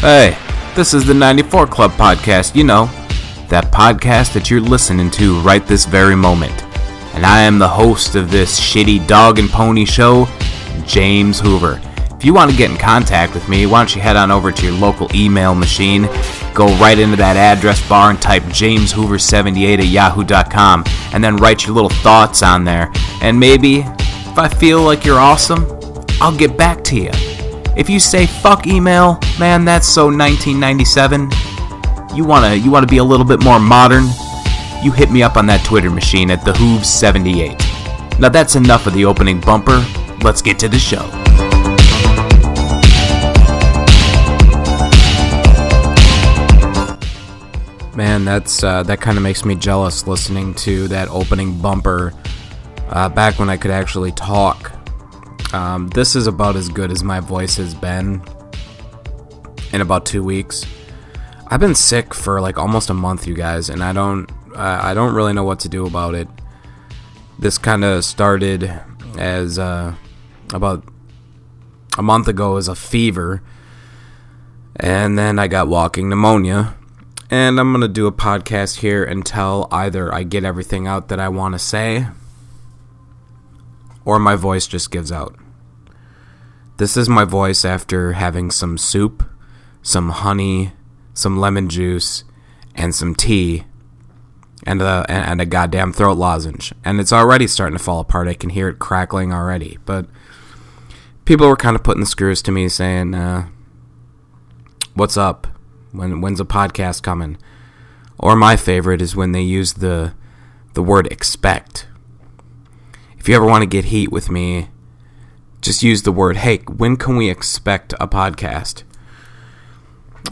Hey, this is the 94 Club podcast, you know, that podcast that you're listening to right this very moment. And I am the host of this shitty dog and pony show, James Hoover. If you want to get in contact with me, why don't you head on over to your local email machine, go right into that address bar and type jameshoover78 at yahoo.com, and then write your little thoughts on there. And maybe, if I feel like you're awesome, I'll get back to you. If you say fuck email, man, that's so 1997. You wanna you wanna be a little bit more modern? You hit me up on that Twitter machine at the Hooves78. Now that's enough of the opening bumper. Let's get to the show. Man, that's uh, that kind of makes me jealous listening to that opening bumper uh, back when I could actually talk. Um, this is about as good as my voice has been in about two weeks. I've been sick for like almost a month, you guys, and I don't uh, I don't really know what to do about it. This kind of started as uh, about a month ago as a fever, and then I got walking pneumonia. And I'm gonna do a podcast here until either I get everything out that I want to say, or my voice just gives out. This is my voice after having some soup, some honey, some lemon juice, and some tea, and a, and a goddamn throat lozenge. And it's already starting to fall apart. I can hear it crackling already. But people were kind of putting the screws to me saying, uh, What's up? When, when's a podcast coming? Or my favorite is when they use the, the word expect. If you ever want to get heat with me, just use the word, hey, when can we expect a podcast?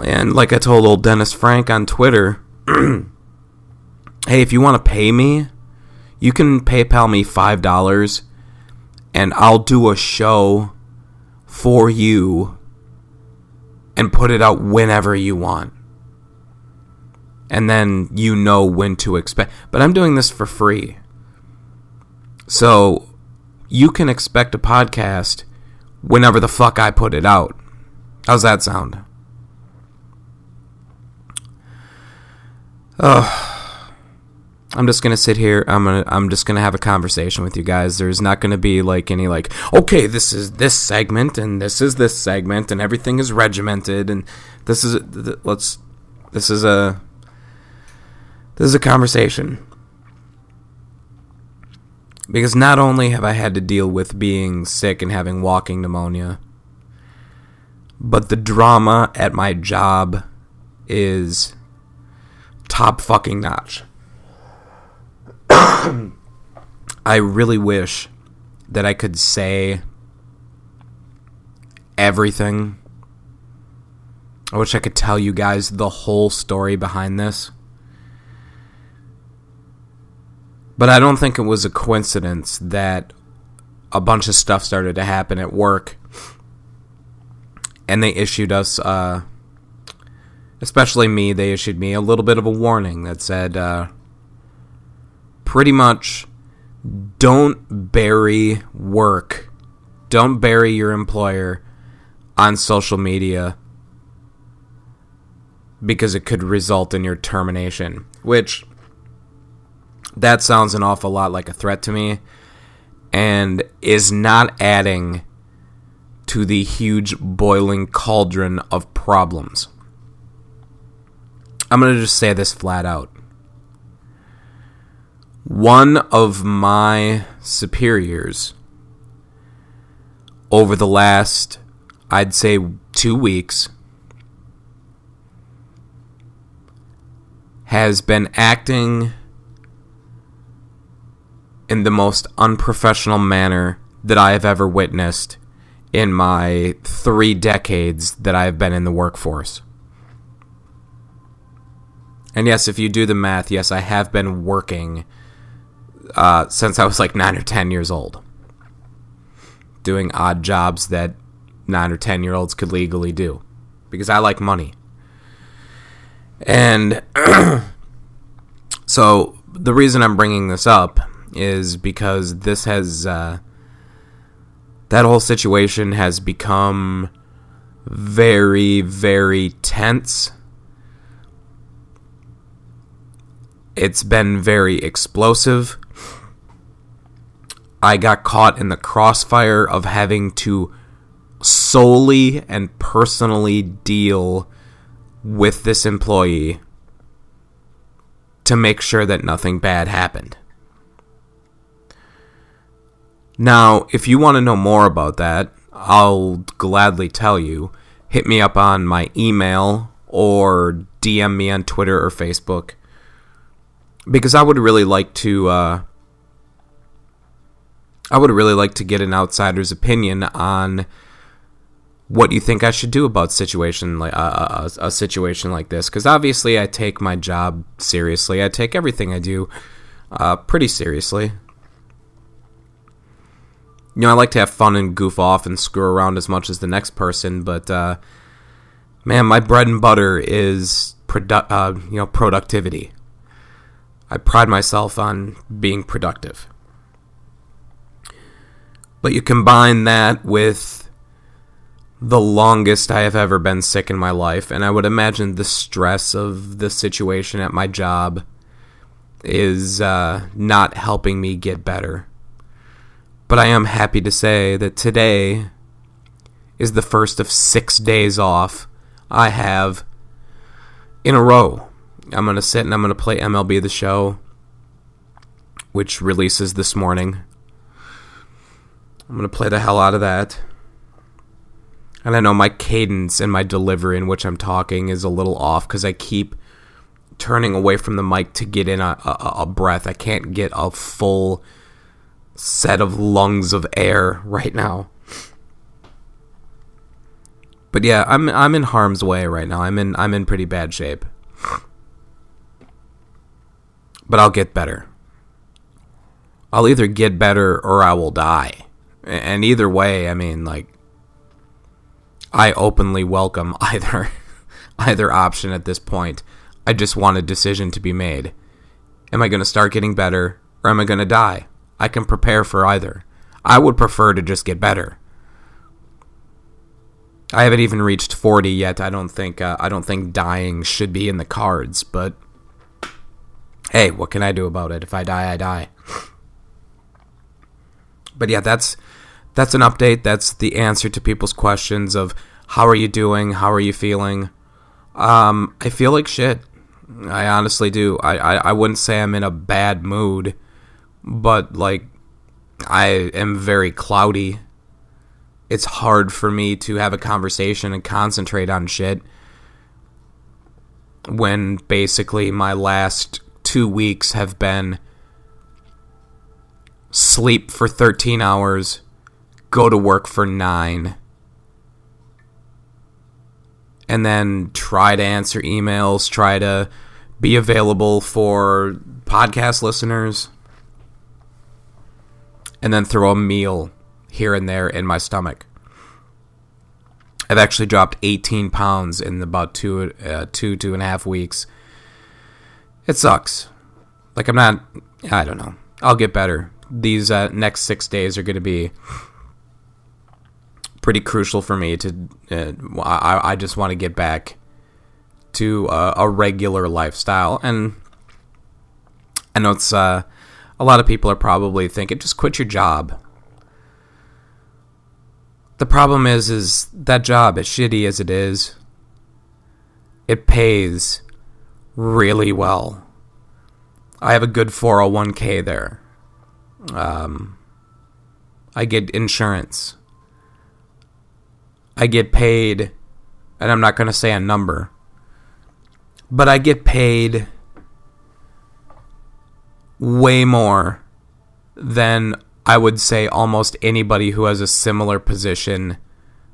And like I told old Dennis Frank on Twitter, hey, if you want to pay me, you can PayPal me $5 and I'll do a show for you and put it out whenever you want. And then you know when to expect. But I'm doing this for free. So you can expect a podcast whenever the fuck I put it out. How's that sound? Oh. I'm just gonna sit here. I'm gonna. I'm just gonna have a conversation with you guys. There's not gonna be like any like, okay, this is this segment and this is this segment and everything is regimented and this is let's. This is a. This is a conversation. Because not only have I had to deal with being sick and having walking pneumonia, but the drama at my job is top fucking notch. I really wish that I could say everything. I wish I could tell you guys the whole story behind this. But I don't think it was a coincidence that a bunch of stuff started to happen at work. And they issued us, uh, especially me, they issued me a little bit of a warning that said, uh, pretty much don't bury work, don't bury your employer on social media because it could result in your termination, which that sounds an awful lot like a threat to me and is not adding to the huge boiling cauldron of problems. I'm going to just say this flat out. One of my superiors over the last, I'd say, two weeks has been acting in the most unprofessional manner that I have ever witnessed in my three decades that I have been in the workforce. And yes, if you do the math, yes, I have been working uh, since I was like nine or ten years old, doing odd jobs that nine or ten year olds could legally do because I like money. And so the reason I'm bringing this up is because this has uh, that whole situation has become very, very tense. It's been very explosive. I got caught in the crossfire of having to solely and personally deal with this employee to make sure that nothing bad happened. Now, if you want to know more about that, I'll gladly tell you. Hit me up on my email or DM me on Twitter or Facebook because I would really like to. Uh, I would really like to get an outsider's opinion on what you think I should do about situation like uh, a, a situation like this. Because obviously, I take my job seriously. I take everything I do uh, pretty seriously you know, I like to have fun and goof off and screw around as much as the next person, but uh, man, my bread and butter is produ- uh, you know productivity. I pride myself on being productive. But you combine that with the longest I have ever been sick in my life, and I would imagine the stress of the situation at my job is uh, not helping me get better. But I am happy to say that today is the first of six days off I have in a row. I'm going to sit and I'm going to play MLB The Show, which releases this morning. I'm going to play the hell out of that. And I know my cadence and my delivery in which I'm talking is a little off because I keep turning away from the mic to get in a, a, a breath. I can't get a full set of lungs of air right now. But yeah, I'm I'm in harm's way right now. I'm in I'm in pretty bad shape. But I'll get better. I'll either get better or I will die. And either way, I mean like I openly welcome either either option at this point. I just want a decision to be made. Am I going to start getting better or am I going to die? I can prepare for either. I would prefer to just get better. I haven't even reached 40 yet. I don't think uh, I don't think dying should be in the cards, but hey, what can I do about it? If I die, I die. But yeah, that's that's an update. That's the answer to people's questions of how are you doing? How are you feeling? Um, I feel like shit. I honestly do. I, I, I wouldn't say I'm in a bad mood but like I am very cloudy. It's hard for me to have a conversation and concentrate on shit when basically my last two weeks have been sleep for 13 hours, go to work for nine, and then try to answer emails, try to be available for podcast listeners and then throw a meal here and there in my stomach. I've actually dropped 18 pounds in about two, uh, two, two and a half weeks. It sucks. Like I'm not. I don't know. I'll get better. These uh, next six days are going to be pretty crucial for me to. Uh, I, I just want to get back to uh, a regular lifestyle, and I know it's uh, a lot of people are probably thinking just quit your job. The problem is is that job as shitty as it is it pays really well. I have a good 401k there. Um, I get insurance. I get paid, and I'm not going to say a number, but I get paid way more than I would say almost anybody who has a similar position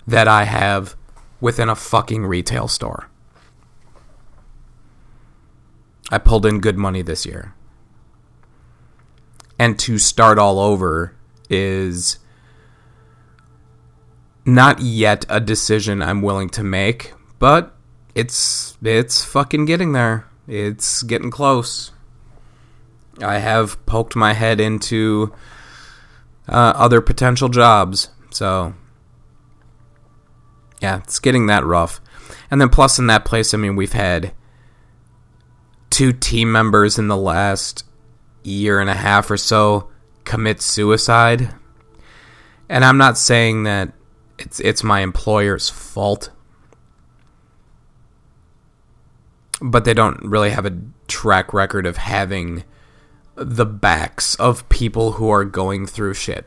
that I have within a fucking retail store. I pulled in good money this year. And to start all over is not yet a decision I'm willing to make, but it's it's fucking getting there. It's getting close. I have poked my head into uh, other potential jobs. So yeah, it's getting that rough. And then plus in that place, I mean, we've had two team members in the last year and a half or so commit suicide. And I'm not saying that it's it's my employer's fault. But they don't really have a track record of having the backs of people who are going through shit.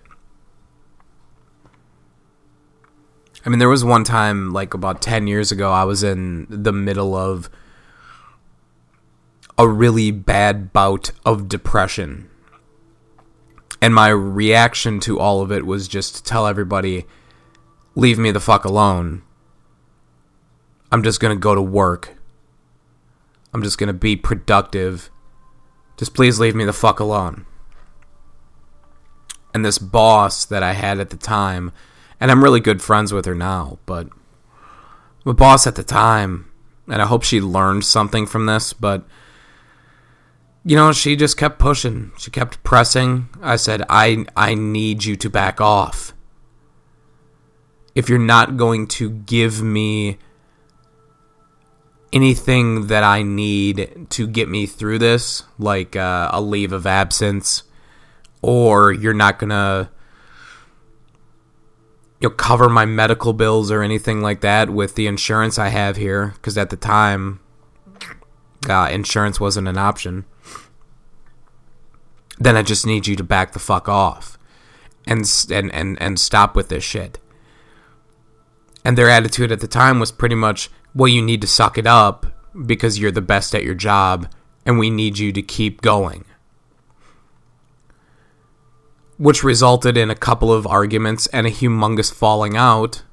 I mean, there was one time, like about 10 years ago, I was in the middle of a really bad bout of depression. And my reaction to all of it was just to tell everybody, leave me the fuck alone. I'm just going to go to work. I'm just going to be productive. Just please leave me the fuck alone. And this boss that I had at the time, and I'm really good friends with her now, but the boss at the time, and I hope she learned something from this, but you know, she just kept pushing. She kept pressing. I said, "I I need you to back off. If you're not going to give me anything that I need to get me through this, like uh, a leave of absence, or you're not gonna you know, cover my medical bills or anything like that with the insurance I have here, because at the time, uh, insurance wasn't an option. Then I just need you to back the fuck off, and and and and stop with this shit. And their attitude at the time was pretty much, well, you need to suck it up because you're the best at your job and we need you to keep going. Which resulted in a couple of arguments and a humongous falling out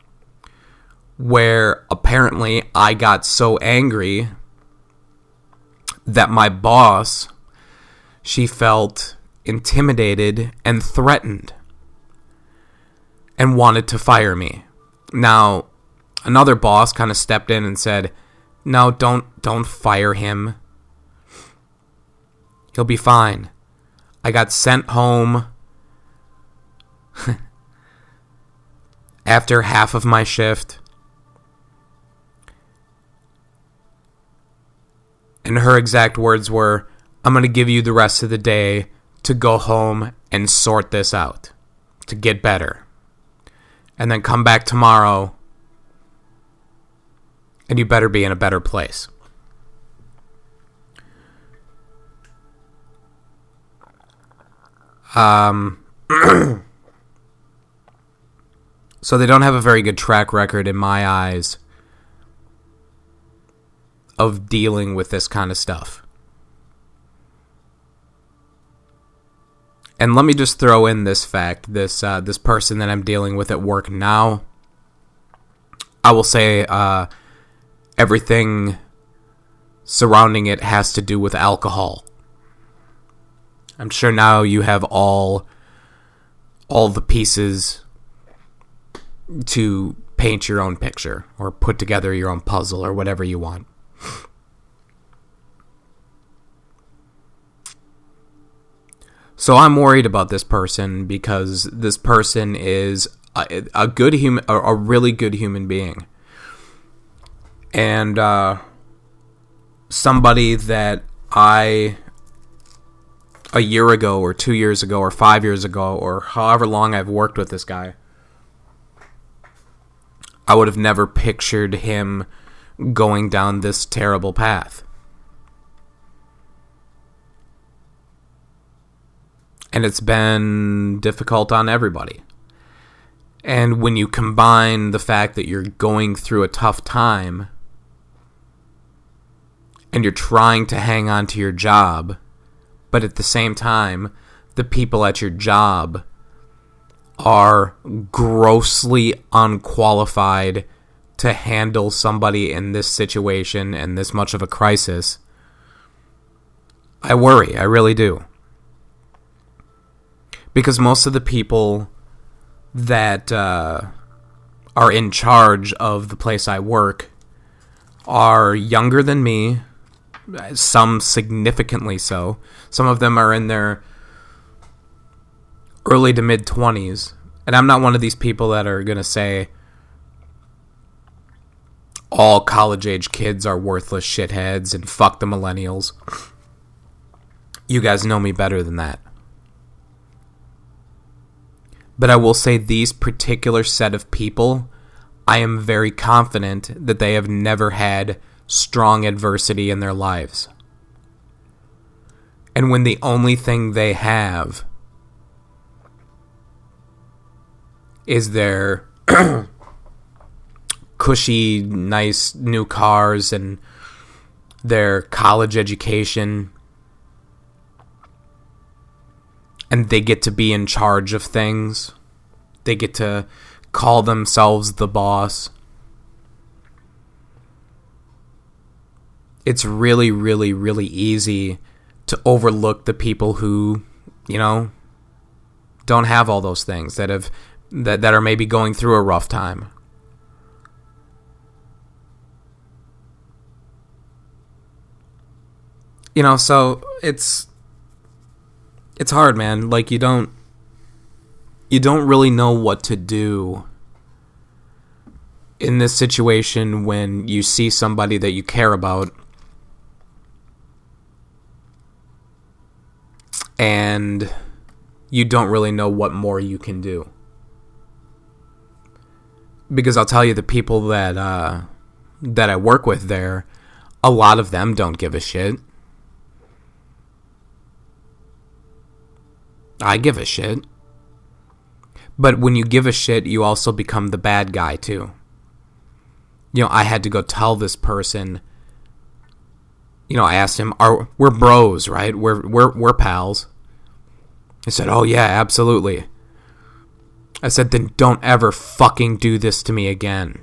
where apparently I got so angry that my boss she felt intimidated and threatened and wanted to fire me. Now, another boss kind of stepped in and said, "No, don't don't fire him. He'll be fine." I got sent home after half of my shift. And her exact words were, I'm going to give you the rest of the day to go home and sort this out, to get better and then come back tomorrow and you better be in a better place. Um, so they don't have a very good track record in my eyes of dealing with this kind of stuff. And let me just throw in this fact: this uh, this person that I'm dealing with at work now. I will say uh, everything surrounding it has to do with alcohol. I'm sure now you have all all the pieces to paint your own picture or put together your own puzzle or whatever you want. So I'm worried about this person because this person is a, a good human, a, a, really good human being, and uh, somebody that I a year ago or two years ago or five years ago or however long I've worked with this guy, I would have never pictured him going down this terrible path. and it's been difficult on everybody. And when you combine the fact that you're going through a tough time and you're trying to hang on to your job, but at the same time, the people at your job are grossly unqualified to handle somebody in this situation and this much of a crisis, I worry. I really do because most of the people that uh, are in charge of the place I work are younger than me, some significantly so. Some of them are in their early to mid 20s. And I'm not one of these people that are going to say, all college age kids are worthless shitheads and fuck the millennials. You guys know me better than that. But I will say these particular set of people, I am very confident that they have never had strong adversity in their lives. And when the only thing they have is their cushy, nice new cars and their college education. And they get to be in charge of things. They get to call themselves the boss. It's really, really, really easy to overlook the people who, you know, don't have all those things that have that, that are maybe going through a rough time. You know, so it's it's hard, man. Like you don't you don't really know what to do in this situation when you see somebody that you care about and you don't really know what more you can do because I'll tell you the people that uh, that I work with there, a lot of them don't give a shit. I give a shit. But when you give a shit, you also become the bad guy too. You know, I had to go tell this person. You know, I asked him, "Are we're bros, right? We're we're we're pals." He said, "Oh yeah, absolutely." I said, then don't ever fucking do this to me again.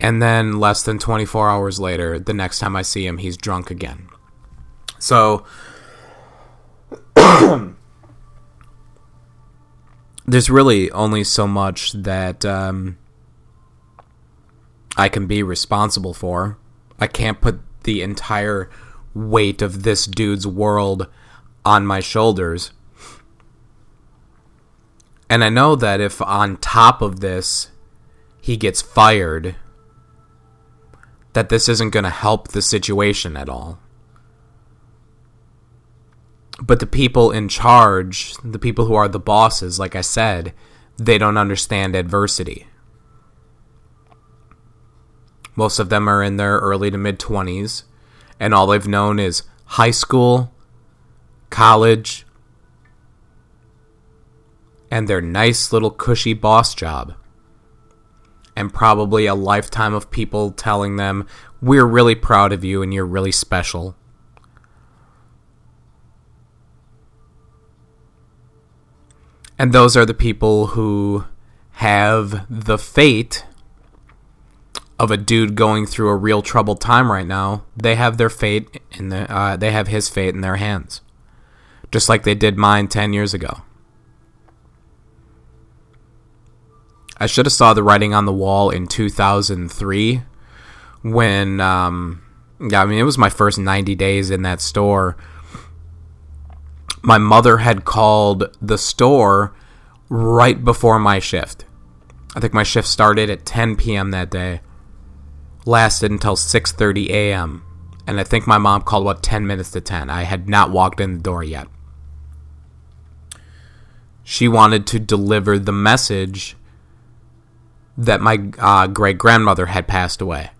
And then less than 24 hours later, the next time I see him, he's drunk again. So there's really only so much that um, I can be responsible for. I can't put the entire weight of this dude's world on my shoulders. And I know that if on top of this he gets fired, that this isn't going to help the situation at all. But the people in charge, the people who are the bosses, like I said, they don't understand adversity. Most of them are in their early to mid 20s, and all they've known is high school college, and their nice little cushy boss job. And probably a lifetime of people telling them, We're really proud of you and you're really special. And those are the people who have the fate of a dude going through a real troubled time right now. They have their fate in the, uh, they have his fate in their hands just like they did mine 10 years ago. I should have saw the writing on the wall in 2003 when um, yeah, I mean it was my first 90 days in that store. My mother had called the store right before my shift. I think my shift started at 10 p.m. that day. Lasted until 6:30 a.m. And I think my mom called about 10 minutes to 10. I had not walked in the door yet she wanted to deliver the message that my uh, great grandmother had passed away.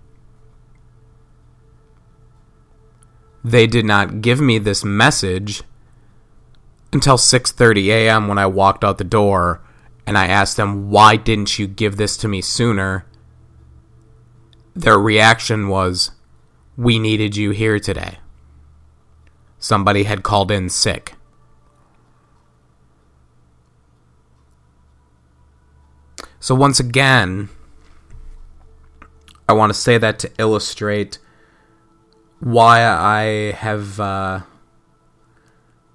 They did not give me this message until 6:30 a.m. when I walked out the door and I asked them why didn't you give this to me sooner? Their reaction was we needed you here today. Somebody had called in sick. So, once again, I want to say that to illustrate why I have uh,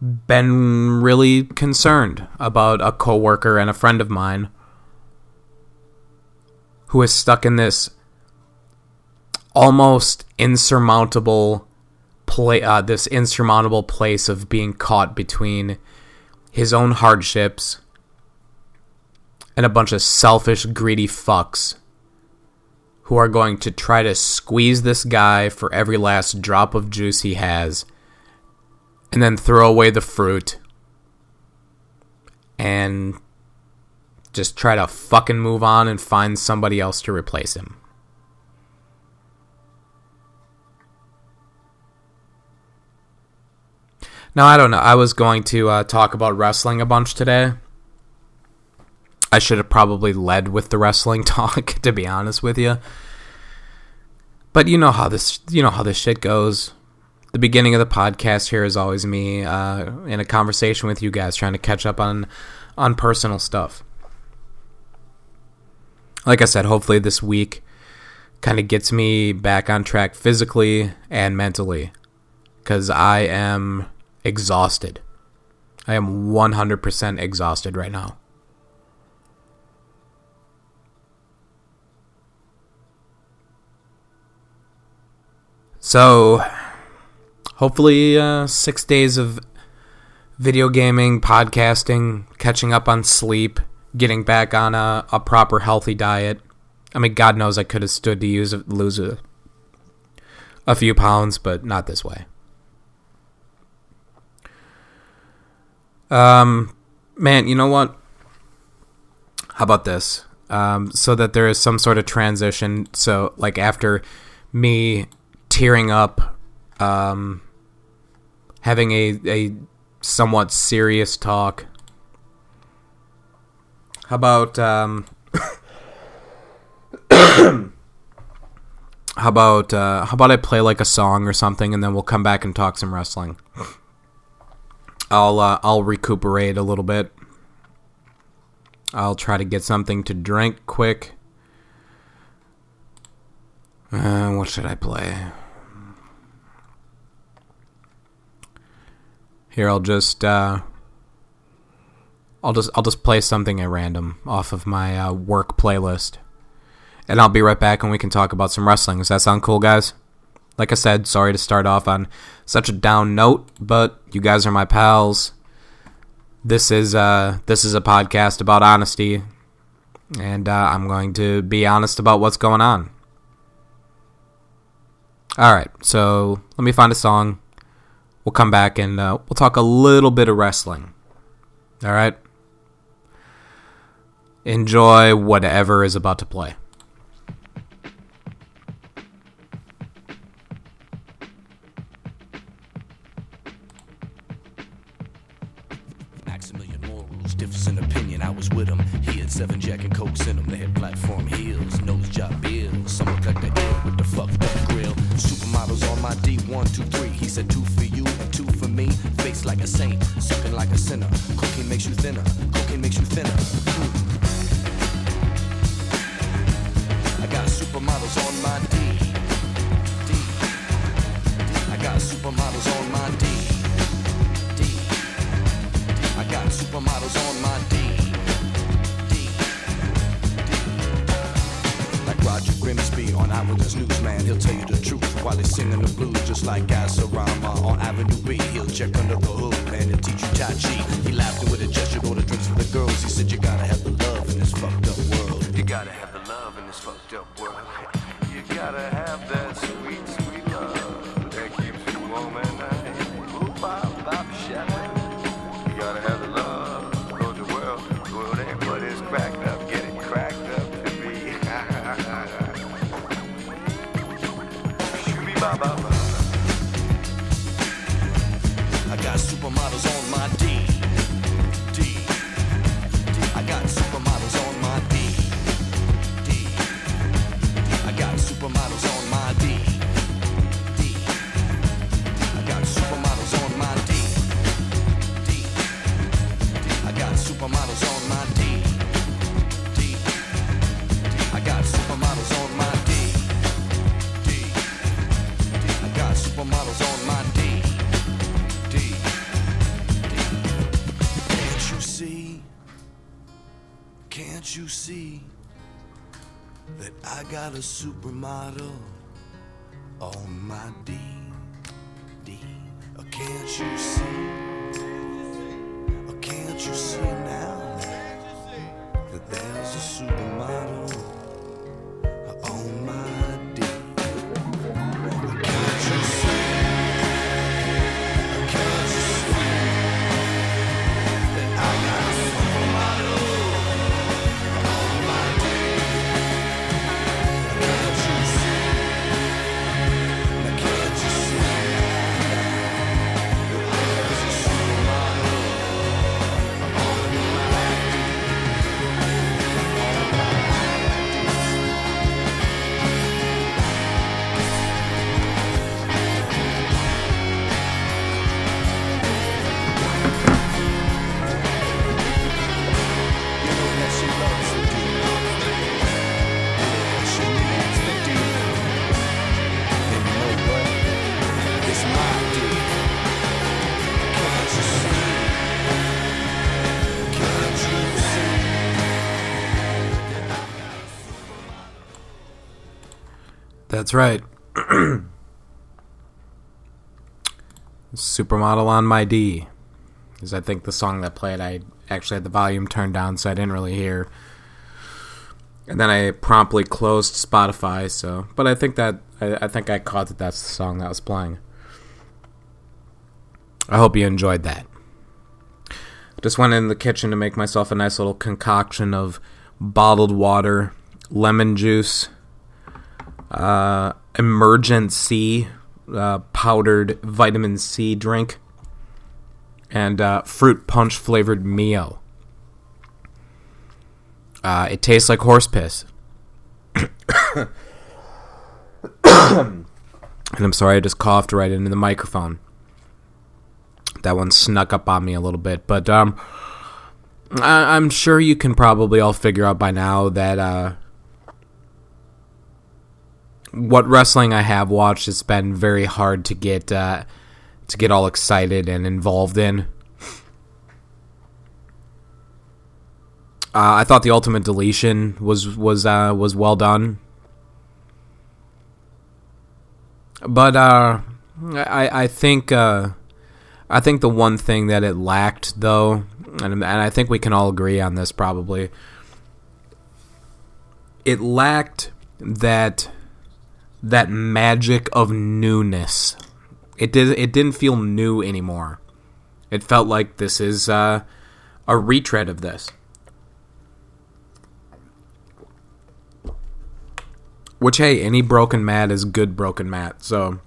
been really concerned about a coworker and a friend of mine who is stuck in this almost insurmountable play uh, this insurmountable place of being caught between his own hardships and a bunch of selfish, greedy fucks who are going to try to squeeze this guy for every last drop of juice he has and then throw away the fruit and just try to fucking move on and find somebody else to replace him. Now, I don't know. I was going to uh, talk about wrestling a bunch today. I should have probably led with the wrestling talk, to be honest with you. But you know how this, you know how this shit goes. The beginning of the podcast here is always me uh, in a conversation with you guys, trying to catch up on on personal stuff. Like I said, hopefully this week kind of gets me back on track physically and mentally, because I am exhausted. I am 100% exhausted right now. So, hopefully, uh, six days of video gaming, podcasting, catching up on sleep, getting back on a, a proper healthy diet. I mean, God knows I could have stood to use lose a, a few pounds, but not this way. Um, man, you know what? How about this? Um, so that there is some sort of transition. So, like after me tearing up, um, having a a somewhat serious talk. How about um, how about uh, how about I play like a song or something, and then we'll come back and talk some wrestling. I'll uh, I'll recuperate a little bit. I'll try to get something to drink quick. Uh, what should I play? Here, I'll just uh, I'll just I'll just play something at random off of my uh, work playlist, and I'll be right back, and we can talk about some wrestling. Does that sound cool, guys? Like I said, sorry to start off on such a down note, but you guys are my pals. This is uh this is a podcast about honesty, and uh, I'm going to be honest about what's going on. All right, so let me find a song. We'll come back and uh, we'll talk a little bit of wrestling. All right. Enjoy whatever is about to play. D, one, two, three. He said two for you, two for me. Face like a saint, sucking like a sinner. Cooking makes you thinner, cooking makes you thinner. Mm. I got supermodels on my D. D. I got supermodels on my D. D. I got supermodels on my D. Grimsby on Eyewitness Newsman. He'll tell you the truth while he's singing the blues, just like Gasarama on Avenue B. He'll check under the hood, man, and teach you Tai Chi. He laughed with a gesture, ordered drinks for the girls. He said, You gotta have the love in this fucked up world. You gotta have the love in this fucked up world. You gotta have that sweet, supermodel that's right. Supermodel on my D. Because I think the song that played, I actually had the volume turned down, so I didn't really hear. And then I promptly closed Spotify. So, but I think that I, I think I caught that that's the song that was playing. I hope you enjoyed that. Just went in the kitchen to make myself a nice little concoction of bottled water, lemon juice, uh, Emergen-C uh, powdered vitamin C drink, and uh, fruit punch flavored Mio. Uh, it tastes like horse piss. and I'm sorry, I just coughed right into the microphone. That one snuck up on me a little bit, but um, I- am sure you can probably all figure out by now that uh, what wrestling I have watched it's been very hard to get uh, to get all excited and involved in. Uh, I thought the Ultimate Deletion was was uh, was well done, but uh, I I think uh, I think the one thing that it lacked though, and, and I think we can all agree on this probably, it lacked that that magic of newness. It did it didn't feel new anymore. It felt like this is uh, a retread of this. Which hey, any Broken Matt is good Broken Matt. So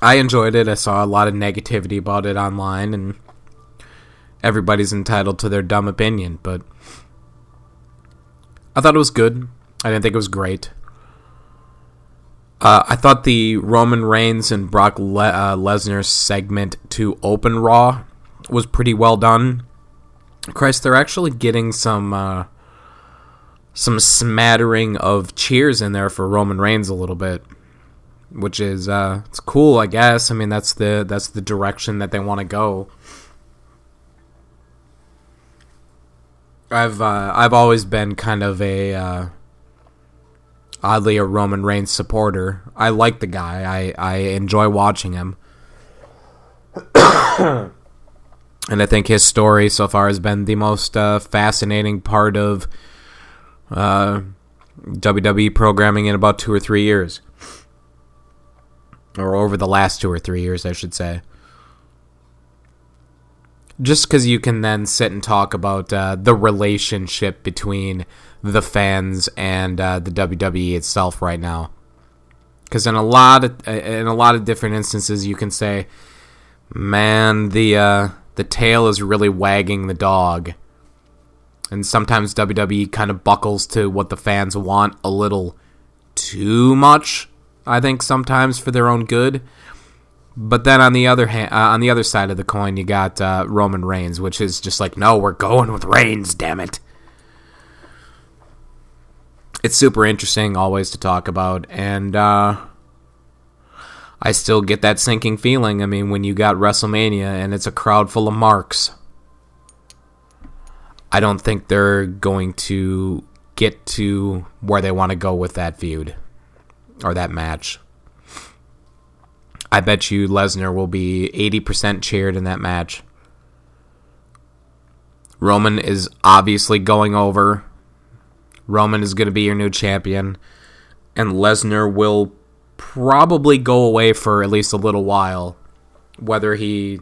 I enjoyed it. I saw a lot of negativity about it online and everybody's entitled to their dumb opinion, but I thought it was good. I didn't think it was great. Uh, I thought the Roman Reigns and Brock Le- uh, Lesnar segment to open Raw was pretty well done. Christ, they're actually getting some uh, some smattering of cheers in there for Roman Reigns a little bit, which is uh, it's cool, I guess. I mean, that's the that's the direction that they want to go. I've uh, I've always been kind of a uh, oddly a Roman Reigns supporter. I like the guy. I, I enjoy watching him. and I think his story so far has been the most uh, fascinating part of uh, WWE programming in about two or three years. Or over the last two or three years, I should say. Just because you can then sit and talk about uh, the relationship between the fans and uh, the WWE itself right now. Because in a lot of in a lot of different instances, you can say, "Man, the uh, the tail is really wagging the dog," and sometimes WWE kind of buckles to what the fans want a little too much. I think sometimes for their own good. But then on the other hand, uh, on the other side of the coin, you got uh, Roman Reigns, which is just like, no, we're going with Reigns, damn it it's super interesting always to talk about and uh, I still get that sinking feeling. I mean, when you got WrestleMania and it's a crowd full of marks, I don't think they're going to get to where they want to go with that feud or that match. I bet you Lesnar will be 80% cheered in that match. Roman is obviously going over. Roman is going to be your new champion, and Lesnar will probably go away for at least a little while. Whether he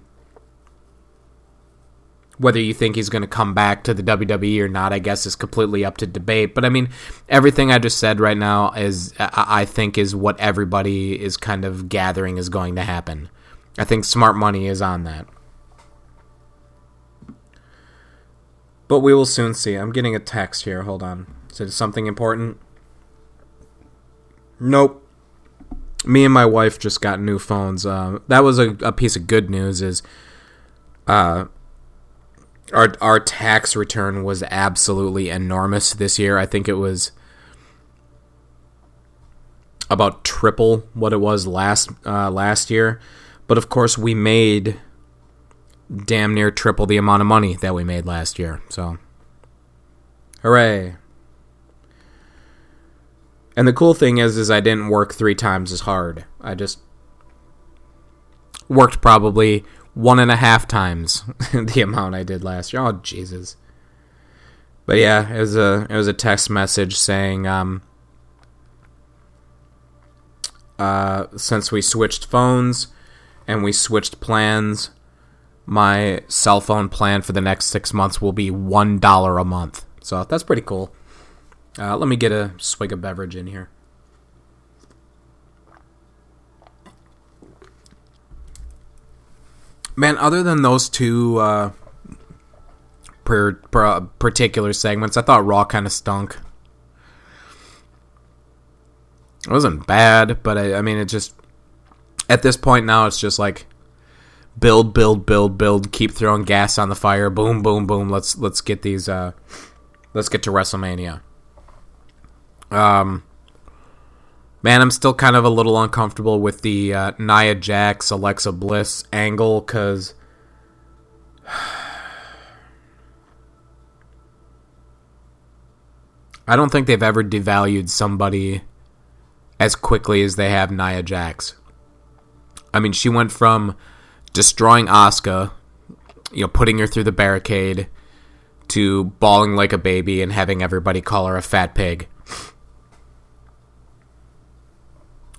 whether you think he's going to come back to the WWE or not, I guess is completely up to debate. But I mean, everything I just said right now is I think is what everybody is kind of gathering is going to happen. I think smart money is on that. But we will soon see. I'm getting a text here. Hold on. Is it something important? Nope. Me and my wife just got new phones. Uh, that was a, a piece of good news. Is uh, our our tax return was absolutely enormous this year. I think it was about triple what it was last uh, last year. But of course, we made damn near triple the amount of money that we made last year. So, hooray! And the cool thing is, is I didn't work three times as hard. I just worked probably one and a half times the amount I did last year. Oh Jesus! But yeah, it was a it was a text message saying, um, uh, since we switched phones and we switched plans, my cell phone plan for the next six months will be one dollar a month. So that's pretty cool. Uh, let me get a swig of beverage in here. Man, other than those two uh, per, per, particular segments, I thought Raw kind of stunk. It wasn't bad, but I, I mean, it just at this point now, it's just like build, build, build, build, keep throwing gas on the fire, boom, boom, boom. Let's let's get these. Uh, let's get to WrestleMania. Um, man, I'm still kind of a little uncomfortable with the uh, Nia Jax Alexa Bliss angle because. I don't think they've ever devalued somebody as quickly as they have Nia Jax. I mean, she went from destroying Asuka, you know, putting her through the barricade, to bawling like a baby and having everybody call her a fat pig.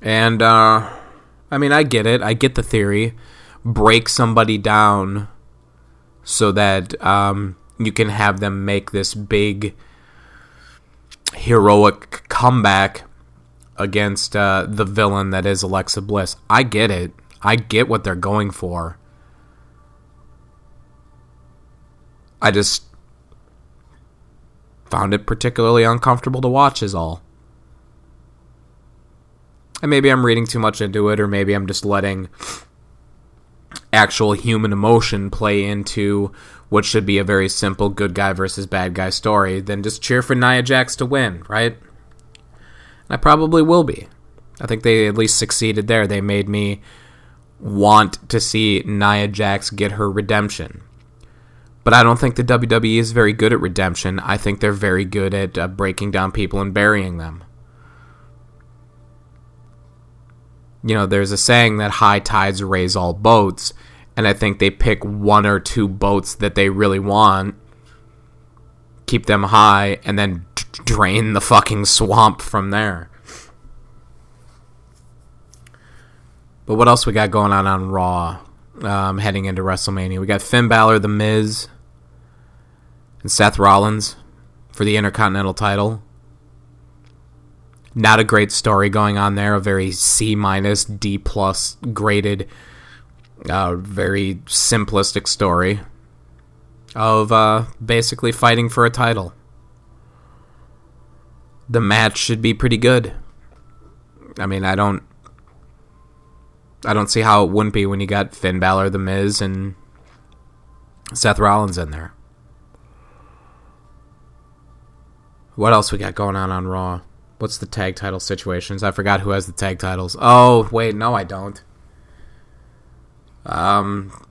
And uh, I mean, I get it. I get the theory. Break somebody down so that um, you can have them make this big heroic comeback against uh, the villain that is Alexa Bliss. I get it. I get what they're going for. I just found it particularly uncomfortable to watch, is all. And maybe I'm reading too much into it, or maybe I'm just letting actual human emotion play into what should be a very simple good guy versus bad guy story. Then just cheer for Nia Jax to win, right? I probably will be. I think they at least succeeded there. They made me want to see Nia Jax get her redemption. But I don't think the WWE is very good at redemption. I think they're very good at uh, breaking down people and burying them. You know, there's a saying that high tides raise all boats, and I think they pick one or two boats that they really want, keep them high, and then d- drain the fucking swamp from there. But what else we got going on on Raw um, heading into WrestleMania? We got Finn Balor, The Miz, and Seth Rollins for the Intercontinental title. Not a great story going on there. A very C minus, D plus graded, uh, very simplistic story of uh, basically fighting for a title. The match should be pretty good. I mean, I don't, I don't see how it wouldn't be when you got Finn Balor, The Miz, and Seth Rollins in there. What else we got going on on Raw? What's the tag title situations? I forgot who has the tag titles. Oh, wait, no, I don't. Um,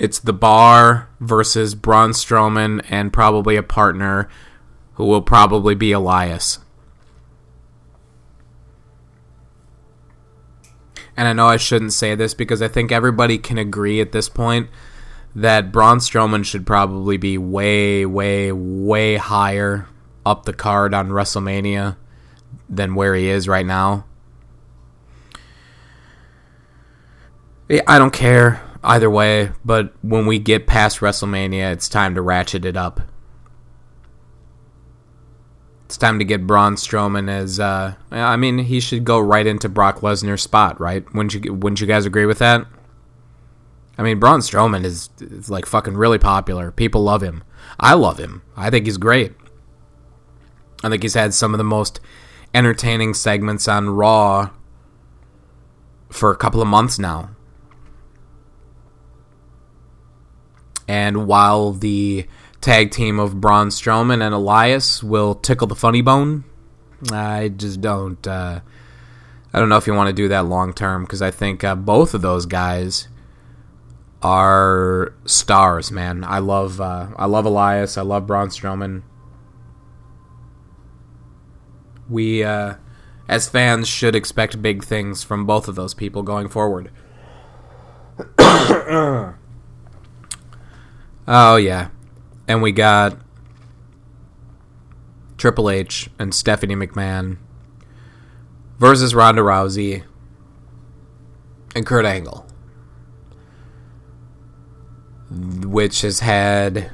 it's the Bar versus Braun Strowman and probably a partner who will probably be Elias. And I know I shouldn't say this because I think everybody can agree at this point that Braun Strowman should probably be way, way, way higher up the card on WrestleMania than where he is right now. I don't care either way, but when we get past WrestleMania, it's time to ratchet it up. It's time to get Braun Strowman as. Uh, I mean, he should go right into Brock Lesnar's spot, right? Wouldn't you? Wouldn't you guys agree with that? I mean, Braun Strowman is, is like fucking really popular. People love him. I love him. I think he's great. I think he's had some of the most entertaining segments on Raw for a couple of months now. And while the tag team of Braun Strowman and Elias will tickle the funny bone, I just don't. Uh, I don't know if you want to do that long term because I think uh, both of those guys are stars, man. I love. Uh, I love Elias. I love Braun Strowman we uh, as fans should expect big things from both of those people going forward. oh yeah, and we got Triple H and Stephanie McMahon versus Ronda Rousey and Kurt Angle, which has had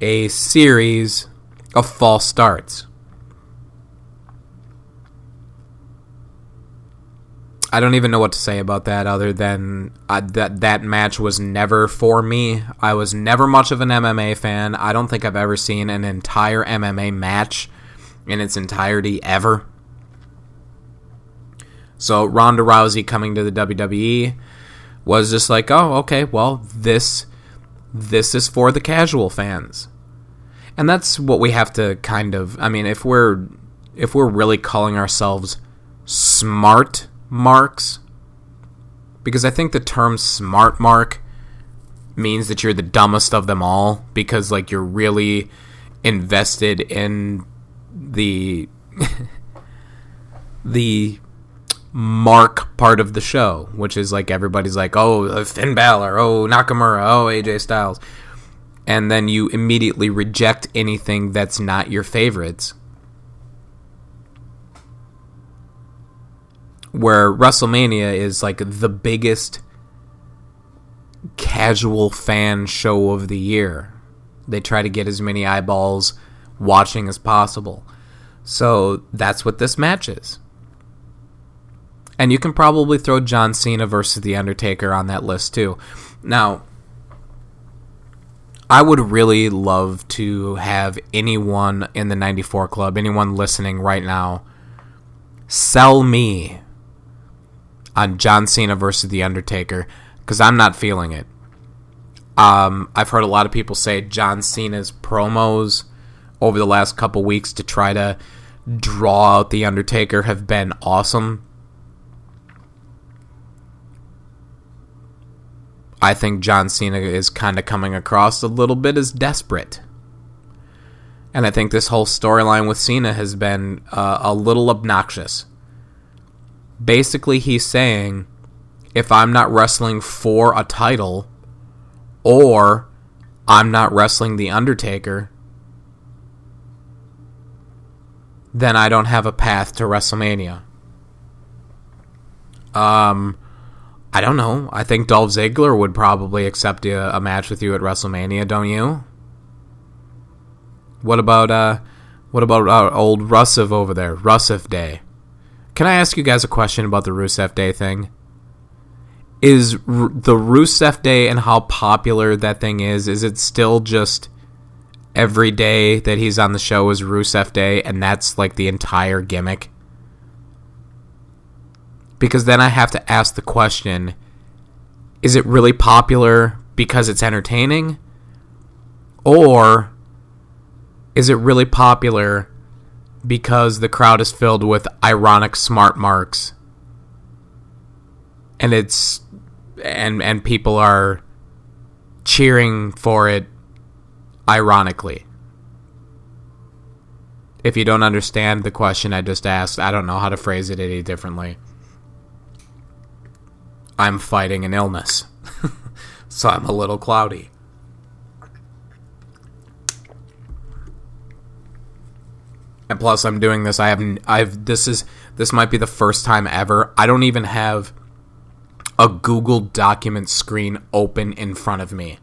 a series of false starts. I don't even know what to say about that other than uh, that that match was never for me. I was never much of an MMA fan. I don't think I've ever seen an entire MMA match in its entirety ever. So Ronda Rousey coming to the WWE was just like, "Oh, okay, well, this this is for the casual fans." And that's what we have to kind of I mean, if we're if we're really calling ourselves smart marks because I think the term smart mark means that you're the dumbest of them all because like you're really invested in the the mark part of the show, which is like everybody's like, oh, Finn Balor, oh, Nakamura, oh, AJ Styles. And then you immediately reject anything that's not your favorites where WrestleMania is like the biggest casual fan show of the year. They try to get as many eyeballs watching as possible. So that's what this match is. And you can probably throw John Cena versus The Undertaker on that list too. Now, I would really love to have anyone in the 94 Club, anyone listening right now, sell me on John Cena versus The Undertaker because I'm not feeling it. Um, I've heard a lot of people say John Cena's promos over the last couple weeks to try to draw out The Undertaker have been awesome. I think John Cena is kind of coming across a little bit as desperate. And I think this whole storyline with Cena has been uh, a little obnoxious basically he's saying if I'm not wrestling for a title or I'm not wrestling the Undertaker, then I don't have a path to WrestleMania. Um I don't know. I think Dolph Ziggler would probably accept a, a match with you at WrestleMania, don't you? What about uh what about our old Rusev over there? Rusev Day. Can I ask you guys a question about the Rusev Day thing? Is R- the Rusev Day and how popular that thing is, is it still just every day that he's on the show is Rusev Day and that's like the entire gimmick? Because then I have to ask the question is it really popular because it's entertaining? Or is it really popular because the crowd is filled with ironic smart marks and it's and and people are cheering for it ironically if you don't understand the question I just asked, I don't know how to phrase it any differently. I'm fighting an illness, so I'm a little cloudy. And plus, I'm doing this. I have. I've. This is. This might be the first time ever. I don't even have a Google document screen open in front of me.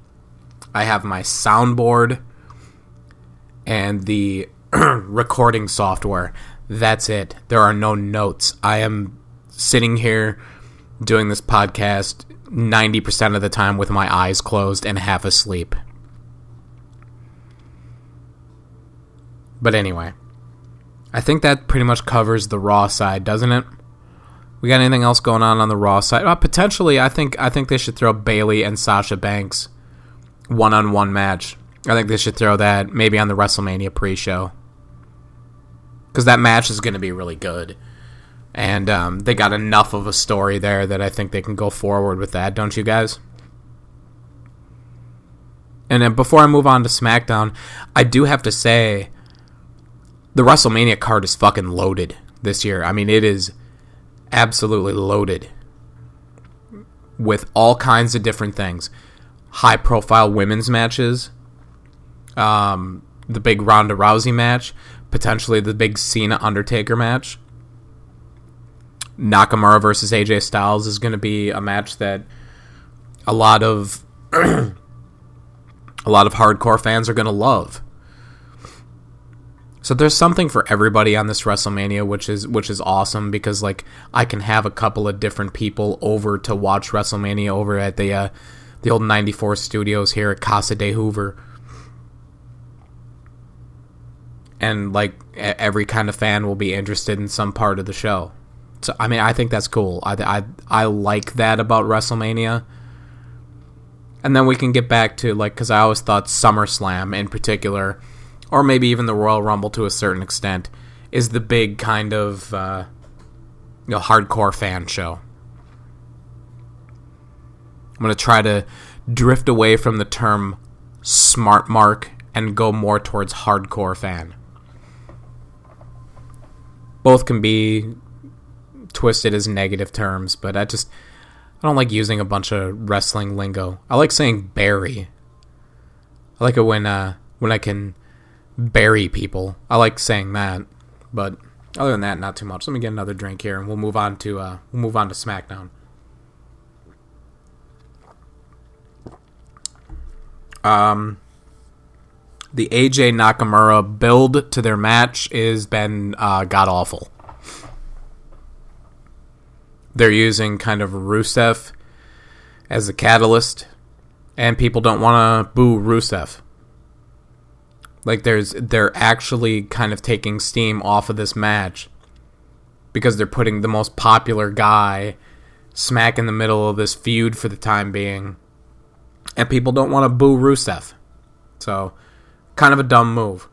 I have my soundboard and the recording software. That's it. There are no notes. I am sitting here doing this podcast 90% of the time with my eyes closed and half asleep. But anyway. I think that pretty much covers the Raw side, doesn't it? We got anything else going on on the Raw side? Uh, potentially, I think I think they should throw Bayley and Sasha Banks one on one match. I think they should throw that maybe on the WrestleMania pre-show because that match is going to be really good, and um, they got enough of a story there that I think they can go forward with that. Don't you guys? And then before I move on to SmackDown, I do have to say the WrestleMania card is fucking loaded. this year. I mean, it is absolutely loaded with all kinds of different things. High profile women's matches, um, the big Ronda Rousey match, potentially the big Cena Undertaker match. Nakamura versus AJ Styles is going to be a match that a lot of a lot of hardcore fans are going to love. So there's something for everybody on this WrestleMania, which is which is awesome because like I can have a couple of different people over to watch WrestleMania over at the uh, the old '94 studios here at Casa de Hoover, and like every kind of fan will be interested in some part of the show. So I mean, I think that's cool. I I I like that about WrestleMania. And then we can get back to like because I always thought SummerSlam in particular or maybe even the Royal Rumble to a certain extent, is the big kind of uh, you know hardcore fan show. I'm gonna try to drift away from the term smart mark and go more towards hardcore fan. Both can be twisted as negative terms, but I just I don't like using a bunch of wrestling lingo. I like saying bury. I like it when uh when I can bury people. I like saying that, but other than that, not too much. Let me get another drink here, and we'll move on to uh, we'll move on to SmackDown. Um, the AJ Nakamura build to their match is been uh, god awful. They're using kind of Rusev as a catalyst, and people don't want to boo Rusev. Like there's they're actually kind of taking steam off of this match because they're putting the most popular guy smack in the middle of this feud for the time being. And people don't want to boo Rusev. So, kind of a dumb move.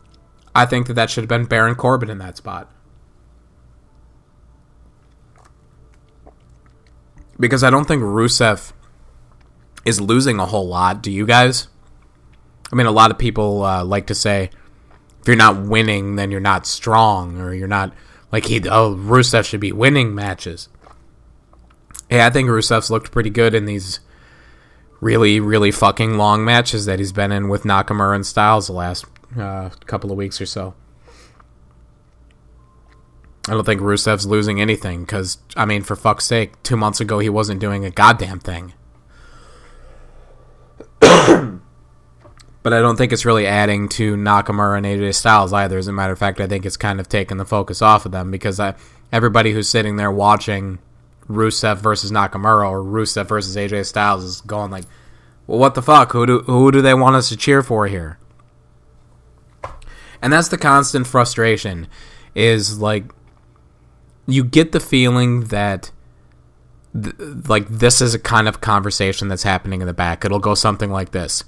I think that that should have been Baron Corbin in that spot. Because I don't think Rusev is losing a whole lot. Do you guys? I mean, a lot of people uh, like to say if you're not winning, then you're not strong, or you're not like he. Oh, Rusev should be winning matches. Yeah, I think Rusev's looked pretty good in these really, really fucking long matches that he's been in with Nakamura and Styles the last uh, couple of weeks or so. I don't think Rusev's losing anything because, I mean, for fuck's sake, two months ago he wasn't doing a goddamn thing. but I don't think it's really adding to Nakamura and AJ Styles either. As a matter of fact, I think it's kind of taking the focus off of them because I, everybody who's sitting there watching Rusev versus Nakamura or Rusev versus AJ Styles is going like, "Well, what the fuck? Who do who do they want us to cheer for here?" And that's the constant frustration. Is like, you get the feeling that. Th- like this is a kind of conversation that's happening in the back. It'll go something like this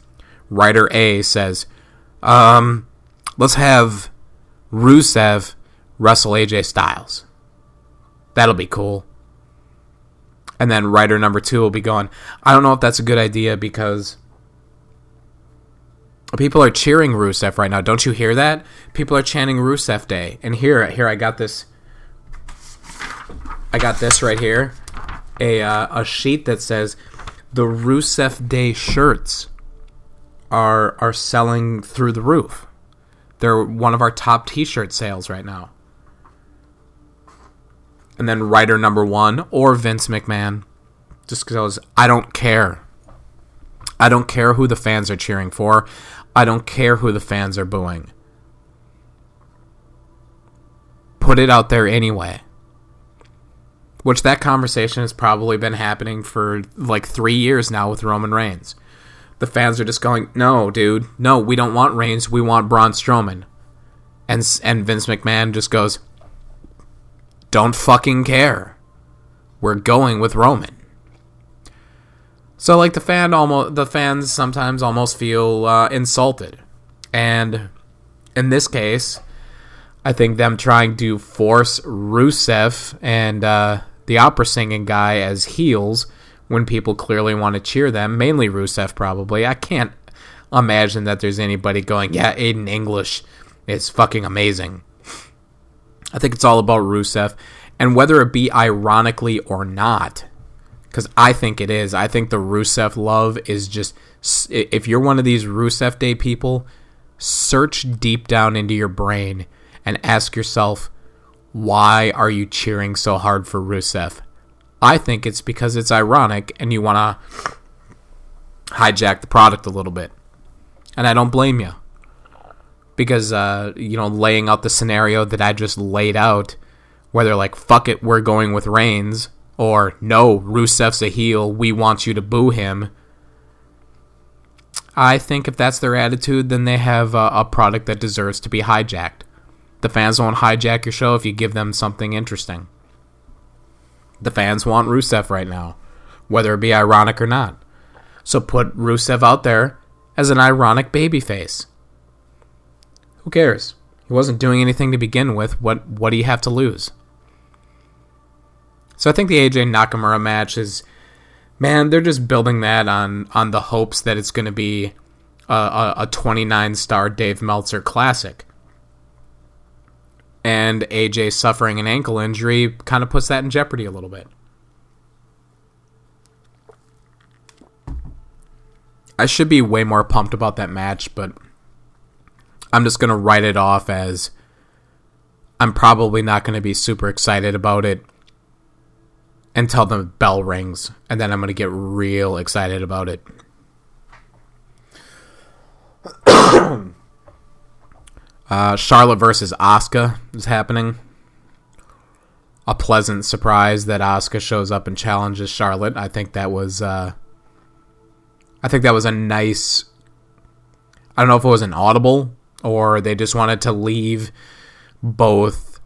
writer A says, um, let's have Rusev wrestle AJ Styles. That'll be cool. And then writer number two will be going, I don't know if that's a good idea because people are cheering Rusev right now. Don't you hear that? People are chanting Rusev Day. And here, here I got this. I got this right here, a uh, a sheet that says the Rusev Day shirts are are selling through the roof. They're one of our top T-shirt sales right now. And then writer number one or Vince McMahon, just because I don't care. I don't care who the fans are cheering for. I don't care who the fans are booing. Put it out there anyway. Which that conversation has probably been happening for like three years now with Roman Reigns the fans are just going, "No, dude, no, we don't want Reigns. We want Braun Strowman." And and Vince McMahon just goes, "Don't fucking care. We're going with Roman." So like the fan almost the fans sometimes almost feel uh, insulted, and in this case, I think them trying to force Rusev and uh, the opera singing guy as heels when people clearly want to cheer them, mainly Rusev probably. I can't imagine that there's anybody going, yeah, Aiden English is fucking amazing. I think it's all about Rusev, and whether it be ironically or not, because I think it is. I think the Rusev love is just. If you're one of these Rusev Day people, search deep down into your brain and ask yourself, why are you cheering so hard for Rusev? I think it's because it's ironic and you want to hijack the product a little bit. And I don't blame you. Because, uh, you know, laying out the scenario that I just laid out, where they're like, fuck it, we're going with Reigns, or no, Rusev's a heel, we want you to boo him. I think if that's their attitude, then they have a, a product that deserves to be hijacked. The fans won't hijack your show if you give them something interesting. The fans want Rusev right now, whether it be ironic or not. So put Rusev out there as an ironic babyface. Who cares? He wasn't doing anything to begin with. What what do you have to lose? So I think the AJ Nakamura match is man, they're just building that on on the hopes that it's going to be a, a, a 29 star Dave Meltzer classic. And AJ suffering an ankle injury kind of puts that in jeopardy a little bit. I should be way more pumped about that match, but I'm just going to write it off as I'm probably not going to be super excited about it until the bell rings, and then I'm going to get real excited about it. uh, Charlotte versus Asuka is happening. A pleasant surprise that Asuka shows up and challenges Charlotte. I think that was uh, I think that was a nice. I don't know if it was an audible or they just wanted to leave both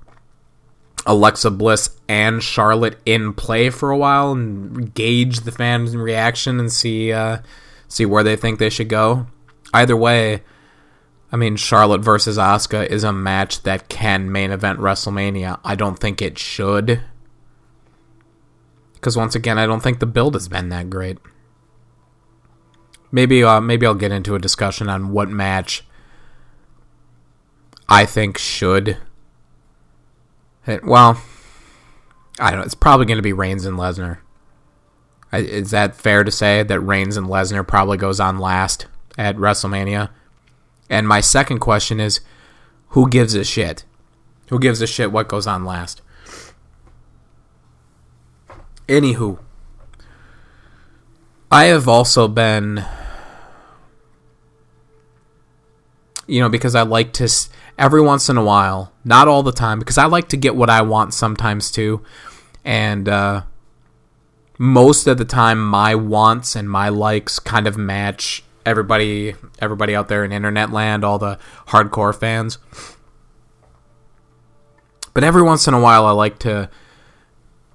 Alexa Bliss and Charlotte in play for a while and gauge the fans' reaction and see uh, see where they think they should go. Either way, I mean Charlotte versus Asuka is a match that can main event WrestleMania. I don't think it should. Because once again, I don't think the build has been that great. Maybe uh, maybe I'll get into a discussion on what match I think should. Well, I don't know. It's probably going to be Reigns and Lesnar. Is that fair to say that Reigns and Lesnar probably goes on last at WrestleMania? And my second question is, who gives a shit? Who gives a shit what goes on last? Anywho, I have also been, you know, because I like to every once in a while, not all the time, because I like to get what I want sometimes too, and uh, most of the time, my wants and my likes kind of match everybody, everybody out there in internet land, all the hardcore fans. But every once in a while, I like to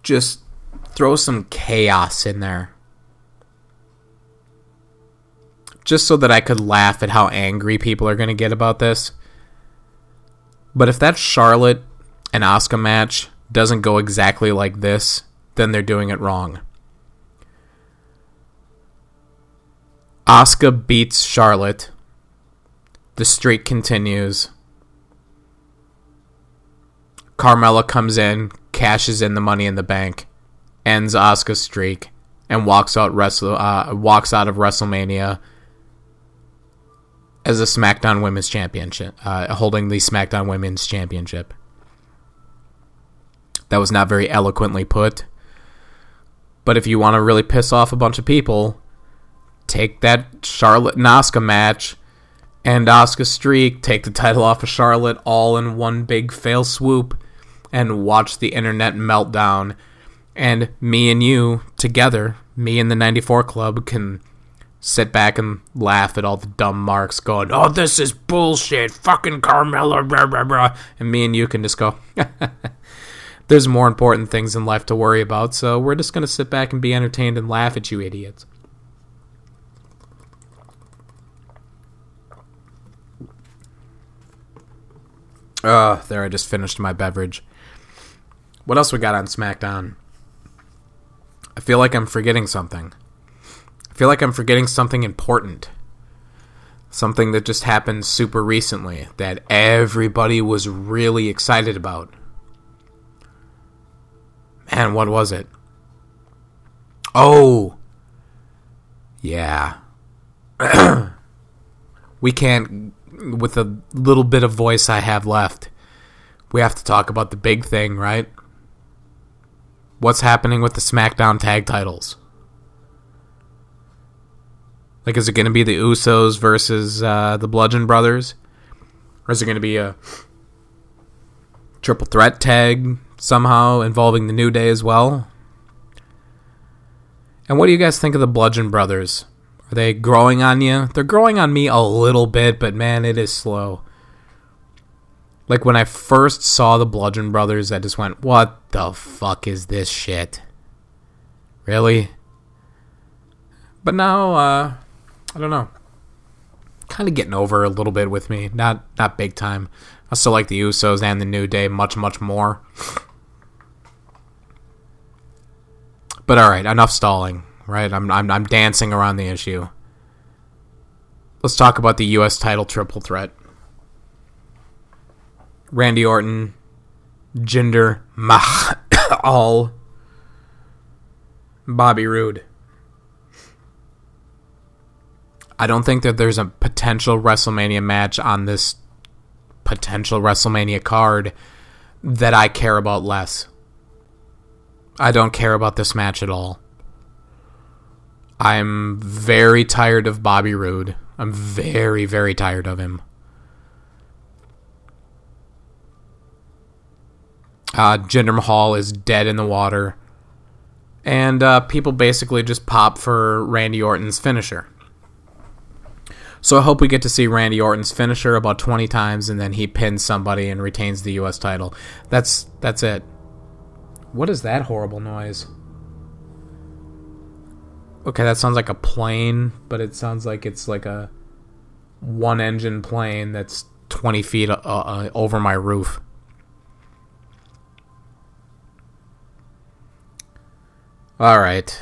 just throw some chaos in there just so that I could laugh at how angry people are going to get about this. But if that Charlotte and Asuka match doesn't go exactly like this, then they're doing it wrong. Asuka beats Charlotte. The streak continues. Carmella comes in, cashes in the money in the bank, ends Asuka's streak, and walks out wrestle uh, walks out of WrestleMania as a SmackDown Women's Championship, uh, holding the SmackDown Women's Championship. That was not very eloquently put. But if you want to really piss off a bunch of people, take that Charlotte and Asuka match and Asuka streak, take the title off of Charlotte all in one big fail swoop, and watch the internet meltdown. And me and you together, me and the 94 Club, can sit back and laugh at all the dumb marks going, oh, this is bullshit, fucking Carmella, blah, blah, blah. And me and you can just go, there's more important things in life to worry about, so we're just going to sit back and be entertained and laugh at you idiots. Uh, there, I just finished my beverage. What else we got on SmackDown? I feel like I'm forgetting something. I feel like I'm forgetting something important. Something that just happened super recently that everybody was really excited about. And what was it? Oh. Yeah. we can't, with the little bit of voice I have left, we have to talk about the big thing, right? What's happening with the SmackDown tag titles? Like, is it going to be the Usos versus uh, the Bludgeon Brothers? Or is it going to be a triple threat tag somehow involving the New Day as well? And what do you guys think of the Bludgeon Brothers? Are they growing on you? They're growing on me a little bit, but man, it is slow. Like when I first saw the Bludgeon Brothers, I just went, what the fuck is this shit? Really? But now, uh, I don't know. Kind of getting over a little bit with me. Not not big time. I still like the Usos and the New Day much, much more. But all right, enough stalling. Right, I'm I'm I'm dancing around the issue. Let's talk about the U.S. title triple threat. Randy Orton, Jinder Mahal, all Bobby Roode. I don't think that there's a potential WrestleMania match on this potential WrestleMania card that I care about less. I don't care about this match at all. I'm very tired of Bobby Roode. I'm very, very tired of him. Uh, Jinder Mahal is dead in the water. And uh, people basically just pop for Randy Orton's finisher. So I hope we get to see Randy Orton's finisher about 20 times and then he pins somebody and retains the US title. That's that's it. What is that horrible noise? Okay, that sounds like a plane, but it sounds like it's like a one engine plane that's 20 feet uh, uh, over my roof. All right.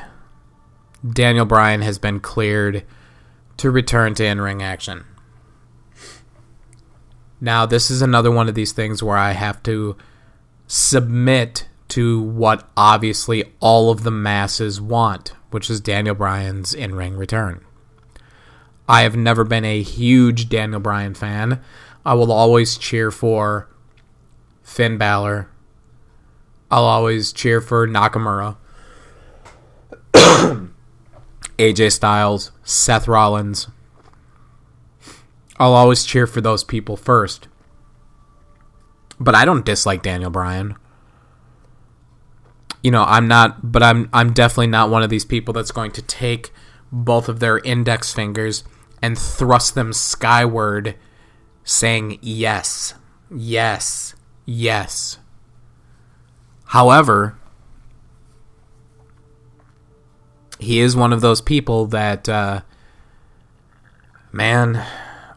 Daniel Bryan has been cleared to return to in ring action. Now, this is another one of these things where I have to submit to what obviously all of the masses want, which is Daniel Bryan's in ring return. I have never been a huge Daniel Bryan fan. I will always cheer for Finn Balor. I'll always cheer for Nakamura. AJ Styles, Seth Rollins. I'll always cheer for those people first. But I don't dislike Daniel Bryan. You know, I'm not but I'm I'm definitely not one of these people that's going to take both of their index fingers and thrust them skyward saying yes. Yes. Yes. However, he is one of those people that uh, man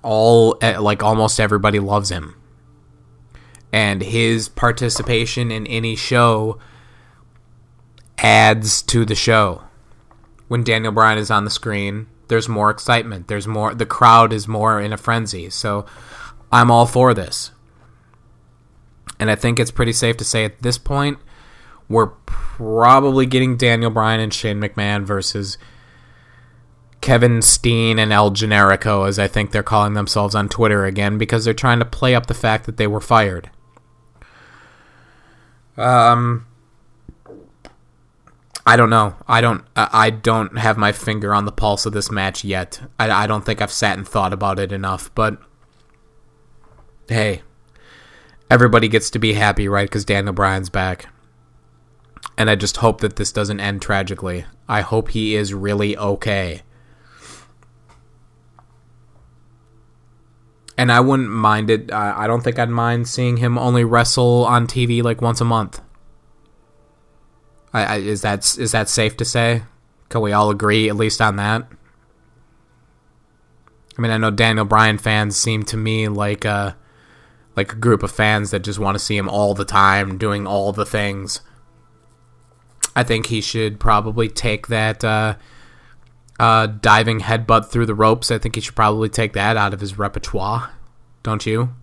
all eh, like almost everybody loves him and his participation in any show adds to the show. When Daniel Bryan is on the screen there's more excitement. There's more the crowd is more in a frenzy. So I'm all for this. And I think it's pretty safe to say at this point we're probably getting Daniel Bryan and Shane McMahon versus Kevin Steen and El Generico, as I think they're calling themselves on Twitter again, because they're trying to play up the fact that they were fired. Um, I don't know. I don't. Uh, I don't have my finger on the pulse of this match yet. I, I don't think I've sat and thought about it enough. But hey, everybody gets to be happy, right? Because Daniel Bryan's back and I just hope that this doesn't end tragically. I hope he is really okay. And I wouldn't mind it. I don't think I'd mind seeing him only wrestle on TV like once a month. I, I, is that is that safe to say? Can we all agree at least on that? I mean, I know Daniel Bryan fans seem to me like a like a group of fans that just want to see him all the time doing all the things. I think he should probably take that uh, uh, diving headbutt through the ropes. I think he should probably take that out of his repertoire. Don't you?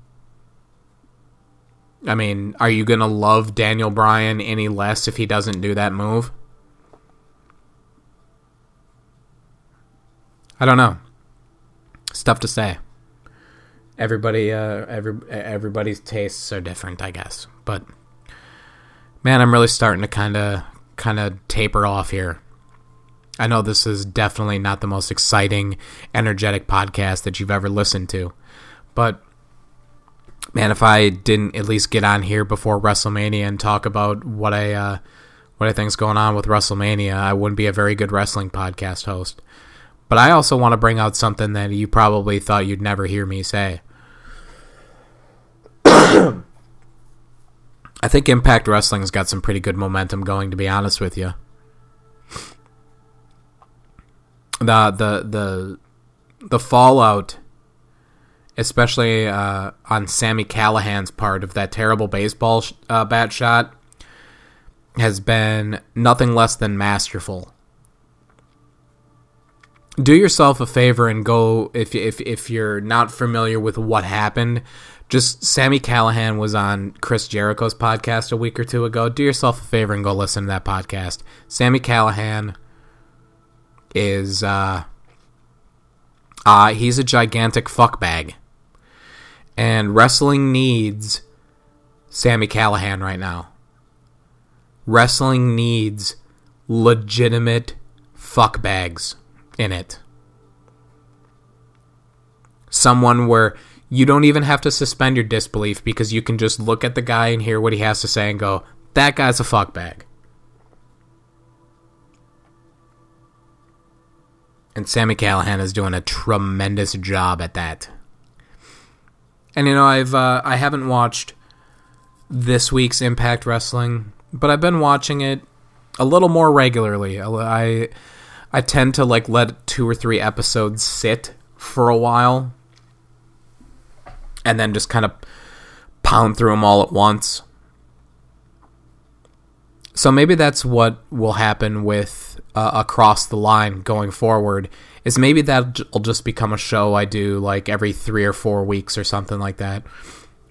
I mean, are you going to love Daniel Bryan any less if he doesn't do that move? I don't know. Stuff to say. Everybody, uh, every everybody's tastes are different, I guess. But man, I'm really starting to kind of kind of taper off here. I know this is definitely not the most exciting, energetic podcast that you've ever listened to, but man, if I didn't at least get on here before WrestleMania and talk about what I uh, what I think's going on with WrestleMania, I wouldn't be a very good wrestling podcast host. But I also want to bring out something that you probably thought you'd never hear me say. I think Impact Wrestling's got some pretty good momentum going, to be honest with you. The the the the fallout, especially uh, on Sami Callihan's part of that terrible baseball sh- uh, bat shot, has been nothing less than masterful do yourself a favor and go if if if you're not familiar with what happened. Just Sami Callihan was on Chris Jericho's podcast a week or two ago. Do yourself a favor and go listen to that podcast. Sami Callihan is uh uh he's a gigantic fuckbag. And wrestling needs Sami Callihan right now. Wrestling needs legitimate fuckbags in it. Someone where you don't even have to suspend your disbelief because you can just look at the guy and hear what he has to say and go, that guy's a fuckbag. And Sami Callihan is doing a tremendous job at that. And you know, I've uh, I haven't watched this week's Impact Wrestling, but I've been watching it a little more regularly. I I tend to like let two or three episodes sit for a while and then just kind of pound through them all at once. So maybe that's what will happen with uh, Across the Line going forward. Is maybe that'll just become a show I do like every three or four weeks or something like that,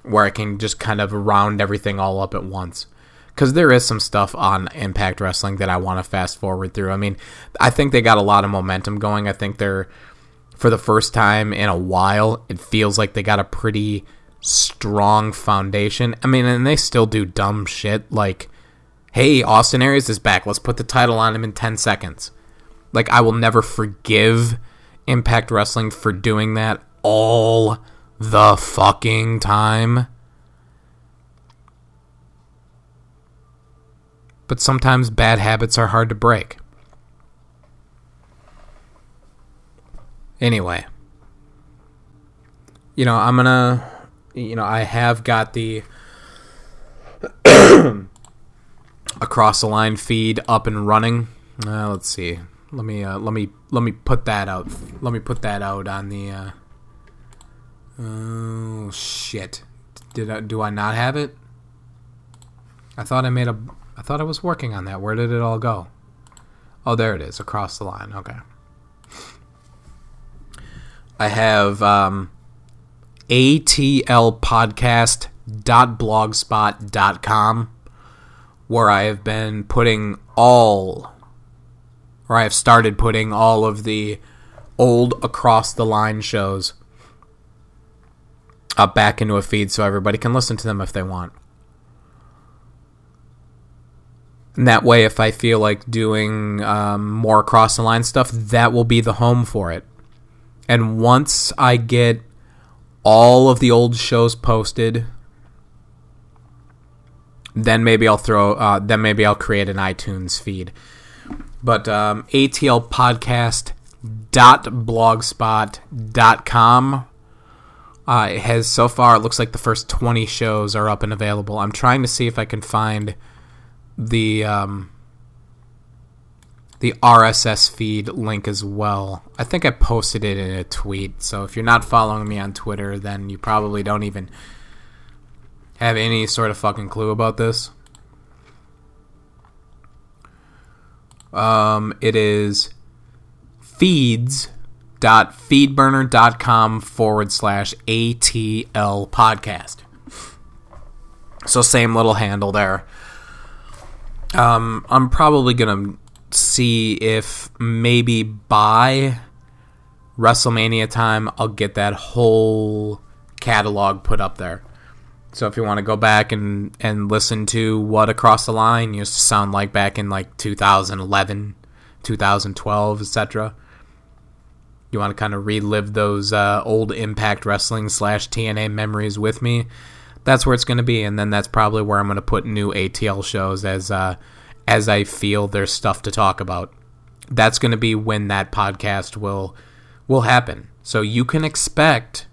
where I can just kind of round everything all up at once because there is some stuff on Impact Wrestling that I want to fast forward through. I mean, I think they got a lot of momentum going. I think they're for the first time in a while, it feels like they got a pretty strong foundation. I mean, and they still do dumb shit like, "Hey, Austin Aries is back. Let's put the title on him in 10 seconds." Like I will never forgive Impact Wrestling for doing that all the fucking time. but sometimes bad habits are hard to break. Anyway, you know, I'm gonna, you know, I have got the across the line feed up and running. Uh, let's see. Let me uh, let me let me put that out. Let me put that out on the. Uh, oh shit! Did I, do I not have it? I thought I made a I thought I was working on that. Where did it all go? Oh, there it is, across the line. Okay. I have um, atlpodcast.blogspot.com where I have been putting all, or I have started putting all of the old across the line shows up back into a feed so everybody can listen to them if they want. And that way, if I feel like doing um, more across the line stuff, that will be the home for it. And once I get all of the old shows posted, then maybe I'll throw. Uh, then maybe I'll create an iTunes feed. But um, atlpodcast.blogspot.com uh, has so far. It looks like the first twenty shows are up and available. I'm trying to see if I can find the um, the RSS feed link as well. I think I posted it in a tweet. So if you're not following me on Twitter, then you probably don't even have any sort of fucking clue about this. Um, it is feeds.feedburner.com forward slash ATL podcast. So same little handle there. Um, I'm probably gonna see if maybe by WrestleMania time I'll get that whole catalog put up there. So if you want to go back and and listen to what Across the Line used to sound like back in like 2011, 2012, etc. You want to kind of relive those uh, old Impact Wrestling slash TNA memories with me. That's where it's going to be, and then that's probably where I'm going to put new ATL shows as uh, as I feel there's stuff to talk about. That's going to be when that podcast will will happen. So you can expect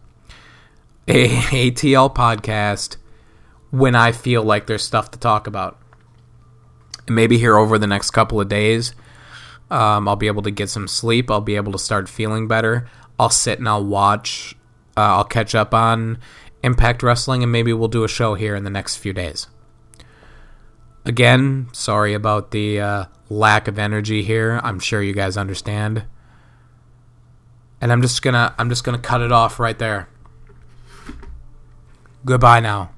a ATL podcast when I feel like there's stuff to talk about. And maybe here over the next couple of days, um, I'll be able to get some sleep. I'll be able to start feeling better. I'll sit and I'll watch. Uh, I'll catch up on Impact Wrestling, and maybe we'll do a show here in the next few days. Again, sorry about the uh, lack of energy here. I'm sure you guys understand. And I'm just gonna I'm just gonna cut it off right there. Goodbye now.